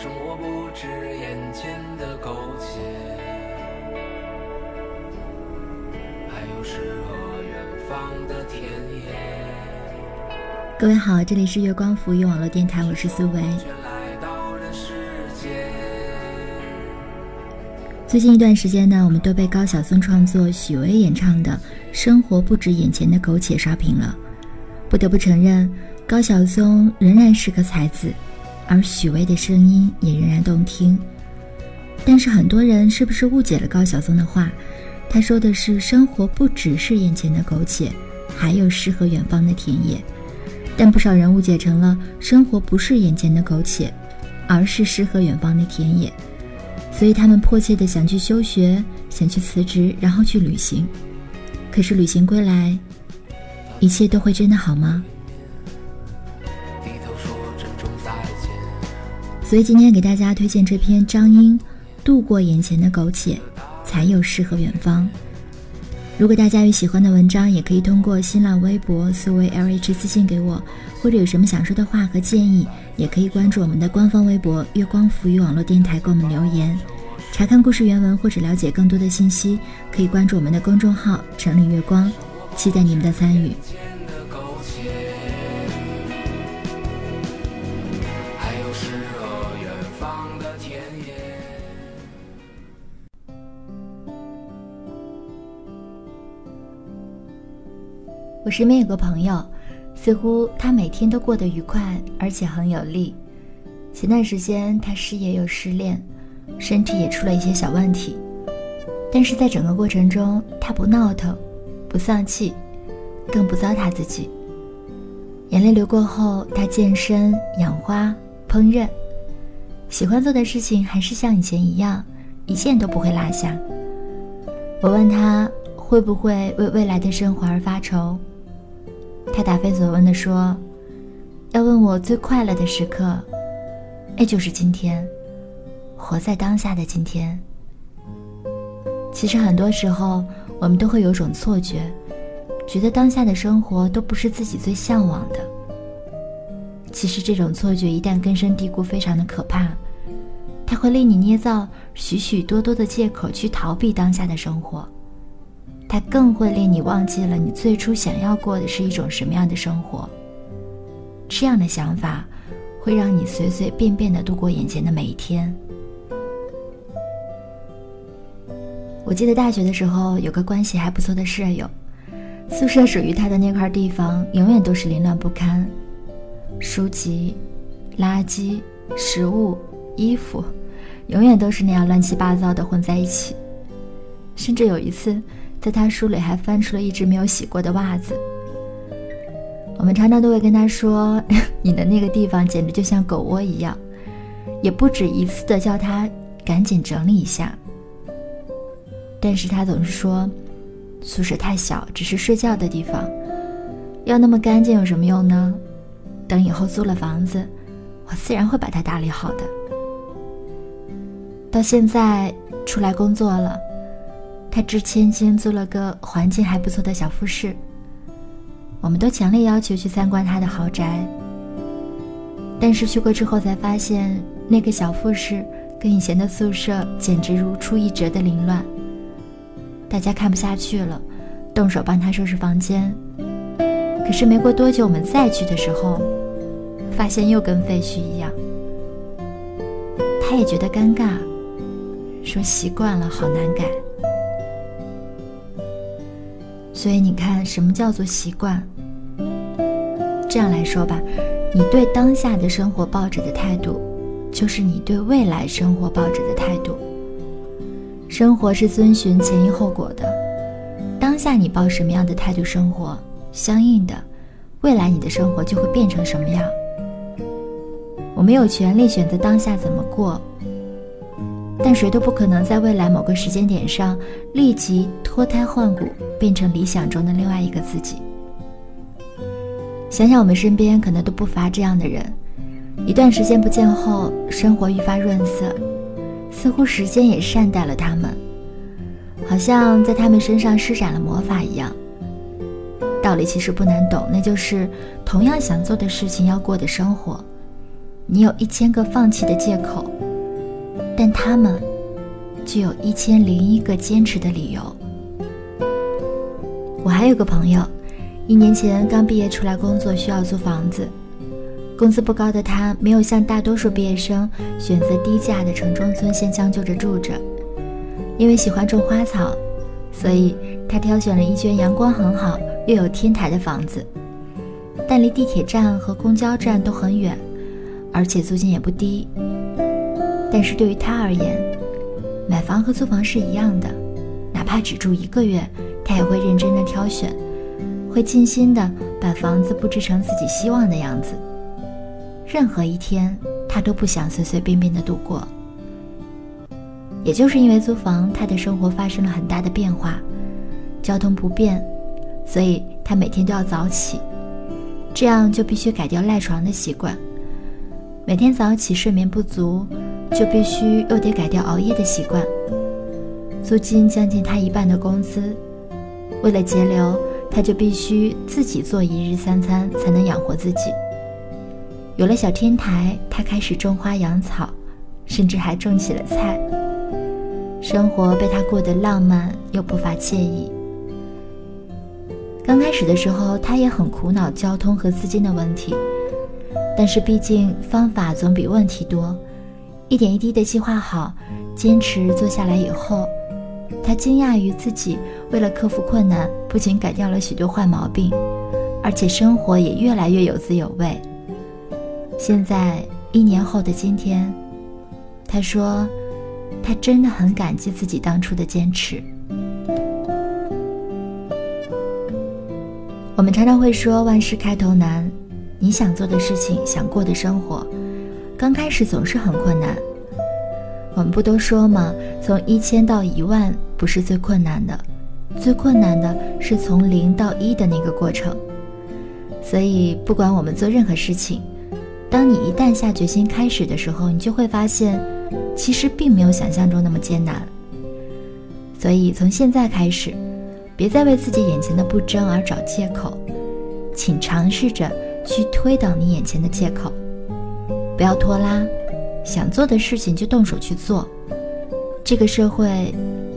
生活不止眼前的苟且，还有诗和远方的田野。各位好，这里是月光浮语网络电台，我是苏维。最近一段时间呢，我们都被高晓松创作、许巍演唱的《生活不止眼前的苟且》刷屏了。不得不承认，高晓松仍然是个才子，而许巍的声音也仍然动听。但是很多人是不是误解了高晓松的话？他说的是生活不只是眼前的苟且，还有诗和远方的田野。但不少人误解成了生活不是眼前的苟且，而是诗和远方的田野，所以他们迫切的想去休学，想去辞职，然后去旅行。可是旅行归来，一切都会真的好吗？所以今天给大家推荐这篇张英《度过眼前的苟且，才有诗和远方》。如果大家有喜欢的文章，也可以通过新浪微博苏维 LH 私信给我，或者有什么想说的话和建议，也可以关注我们的官方微博月光浮语网络电台给我们留言。查看故事原文或者了解更多的信息，可以关注我们的公众号“城里月光”，期待你们的参与。我身边有个朋友，似乎他每天都过得愉快，而且很有力。前段时间他事业又失恋，身体也出了一些小问题，但是在整个过程中，他不闹腾，不丧气，更不糟蹋自己。眼泪流过后，他健身、养花、烹饪，喜欢做的事情还是像以前一样，一件都不会落下。我问他会不会为未来的生活而发愁？他答非所问地说：“要问我最快乐的时刻，那就是今天，活在当下的今天。其实很多时候，我们都会有种错觉，觉得当下的生活都不是自己最向往的。其实这种错觉一旦根深蒂固，非常的可怕，它会令你捏造许许多多的借口去逃避当下的生活。”它更会令你忘记了你最初想要过的是一种什么样的生活。这样的想法会让你随随便便的度过眼前的每一天。我记得大学的时候有个关系还不错的舍友，宿舍属于他的那块地方永远都是凌乱不堪，书籍、垃圾、食物、衣服，永远都是那样乱七八糟的混在一起。甚至有一次。在他书里还翻出了一只没有洗过的袜子。我们常常都会跟他说：“ 你的那个地方简直就像狗窝一样。”也不止一次的叫他赶紧整理一下。但是他总是说：“宿舍太小，只是睡觉的地方，要那么干净有什么用呢？等以后租了房子，我自然会把它打理好的。”到现在出来工作了。他值千金租了个环境还不错的小复式，我们都强烈要求去参观他的豪宅。但是去过之后才发现，那个小复式跟以前的宿舍简直如出一辙的凌乱。大家看不下去了，动手帮他收拾房间。可是没过多久，我们再去的时候，发现又跟废墟一样。他也觉得尴尬，说习惯了，好难改。所以你看，什么叫做习惯？这样来说吧，你对当下的生活抱着的态度，就是你对未来生活抱着的态度。生活是遵循前因后果的，当下你抱什么样的态度生活，相应的，未来你的生活就会变成什么样。我们有权利选择当下怎么过。但谁都不可能在未来某个时间点上立即脱胎换骨，变成理想中的另外一个自己。想想我们身边可能都不乏这样的人，一段时间不见后，生活愈发润色，似乎时间也善待了他们，好像在他们身上施展了魔法一样。道理其实不难懂，那就是同样想做的事情要过的生活，你有一千个放弃的借口，但他们就有一千零一个坚持的理由。我还有个朋友，一年前刚毕业出来工作，需要租房子。工资不高的他，没有像大多数毕业生选择低价的城中村先将就着住着，因为喜欢种花草，所以他挑选了一圈阳光很好、又有天台的房子，但离地铁站和公交站都很远，而且租金也不低。但是对于他而言，买房和租房是一样的，哪怕只住一个月，他也会认真的挑选，会尽心的把房子布置成自己希望的样子。任何一天，他都不想随随便便的度过。也就是因为租房，他的生活发生了很大的变化，交通不便，所以他每天都要早起，这样就必须改掉赖床的习惯。每天早起睡眠不足，就必须又得改掉熬夜的习惯。租金将近他一半的工资，为了节流，他就必须自己做一日三餐，才能养活自己。有了小天台，他开始种花养草，甚至还种起了菜。生活被他过得浪漫又不乏惬意。刚开始的时候，他也很苦恼交通和资金的问题，但是毕竟方法总比问题多，一点一滴的计划好，坚持做下来以后，他惊讶于自己为了克服困难，不仅改掉了许多坏毛病，而且生活也越来越有滋有味。现在一年后的今天，他说，他真的很感激自己当初的坚持。我们常常会说万事开头难，你想做的事情，想过的生活，刚开始总是很困难。我们不都说吗？从一千到一万不是最困难的，最困难的是从零到一的那个过程。所以，不管我们做任何事情。当你一旦下决心开始的时候，你就会发现，其实并没有想象中那么艰难。所以从现在开始，别再为自己眼前的不争而找借口，请尝试着去推倒你眼前的借口，不要拖拉，想做的事情就动手去做。这个社会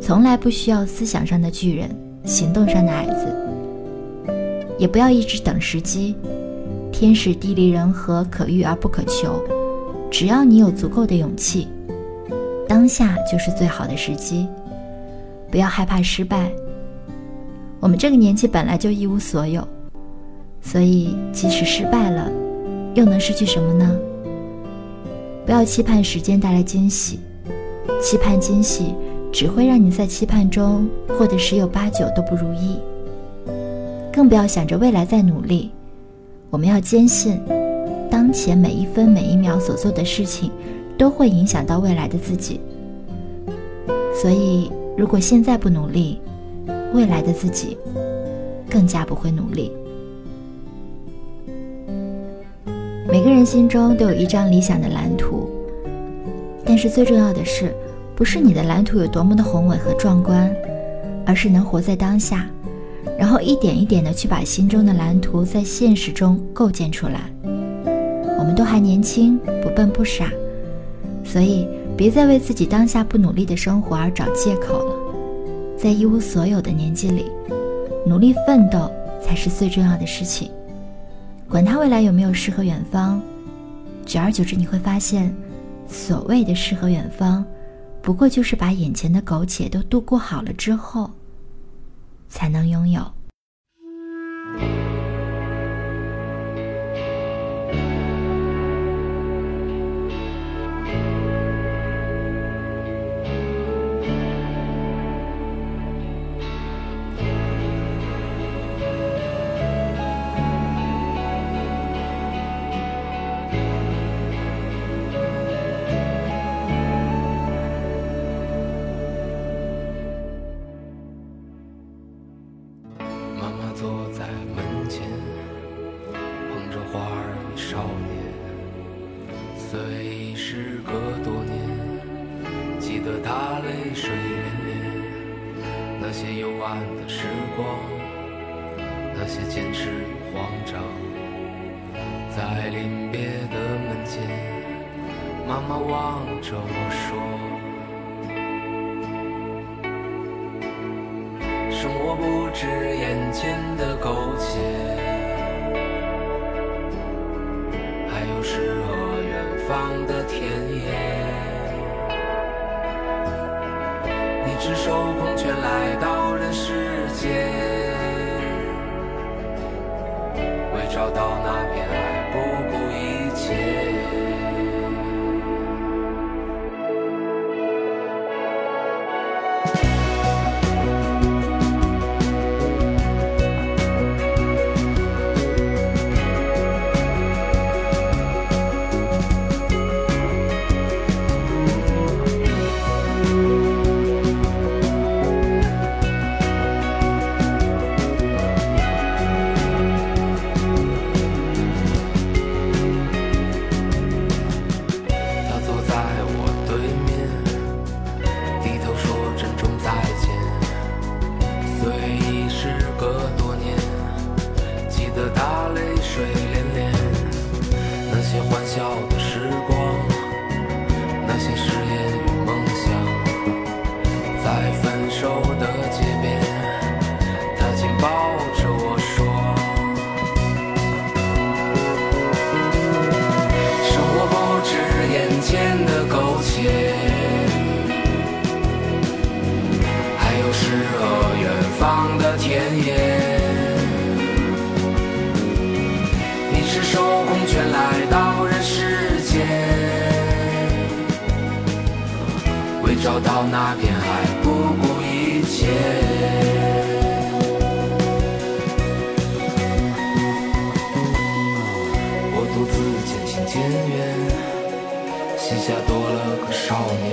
从来不需要思想上的巨人，行动上的矮子，也不要一直等时机。天时地利人和，可遇而不可求。只要你有足够的勇气，当下就是最好的时机。不要害怕失败。我们这个年纪本来就一无所有，所以即使失败了，又能失去什么呢？不要期盼时间带来惊喜，期盼惊喜只会让你在期盼中过得十有八九都不如意。更不要想着未来再努力。我们要坚信，当前每一分每一秒所做的事情，都会影响到未来的自己。所以，如果现在不努力，未来的自己更加不会努力。每个人心中都有一张理想的蓝图，但是最重要的是，不是你的蓝图有多么的宏伟和壮观，而是能活在当下。然后一点一点的去把心中的蓝图在现实中构建出来。我们都还年轻，不笨不傻，所以别再为自己当下不努力的生活而找借口了。在一无所有的年纪里，努力奋斗才是最重要的事情。管他未来有没有诗和远方，久而久之你会发现，所谓的诗和远方，不过就是把眼前的苟且都度过好了之后。才能拥有。那些幽暗的时光，那些坚持与慌张，在临别的门前，妈妈望着我说：“生活不止眼前的苟且，赤手空拳来到人世间，为找到那片海田野。你赤手空拳来到人世间，为找到那片海不顾一切。我独自渐行渐远，膝下多了个少年。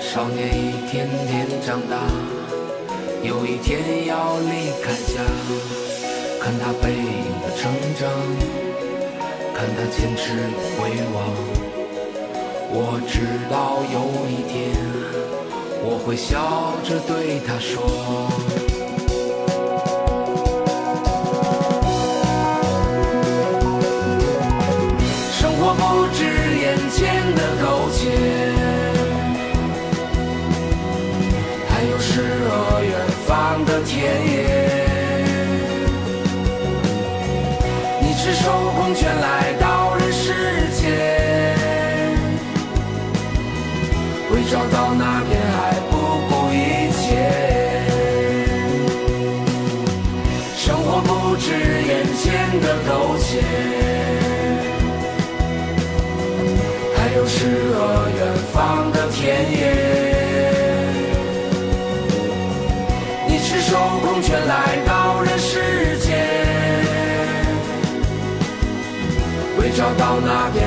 少年一天天长大，有一天要离开家。看他背影的成长，看他坚持与回望。我知道有一天，我会笑着对他说。的苟且还有诗和远方的田野。你赤手空拳来到人世间为找到那片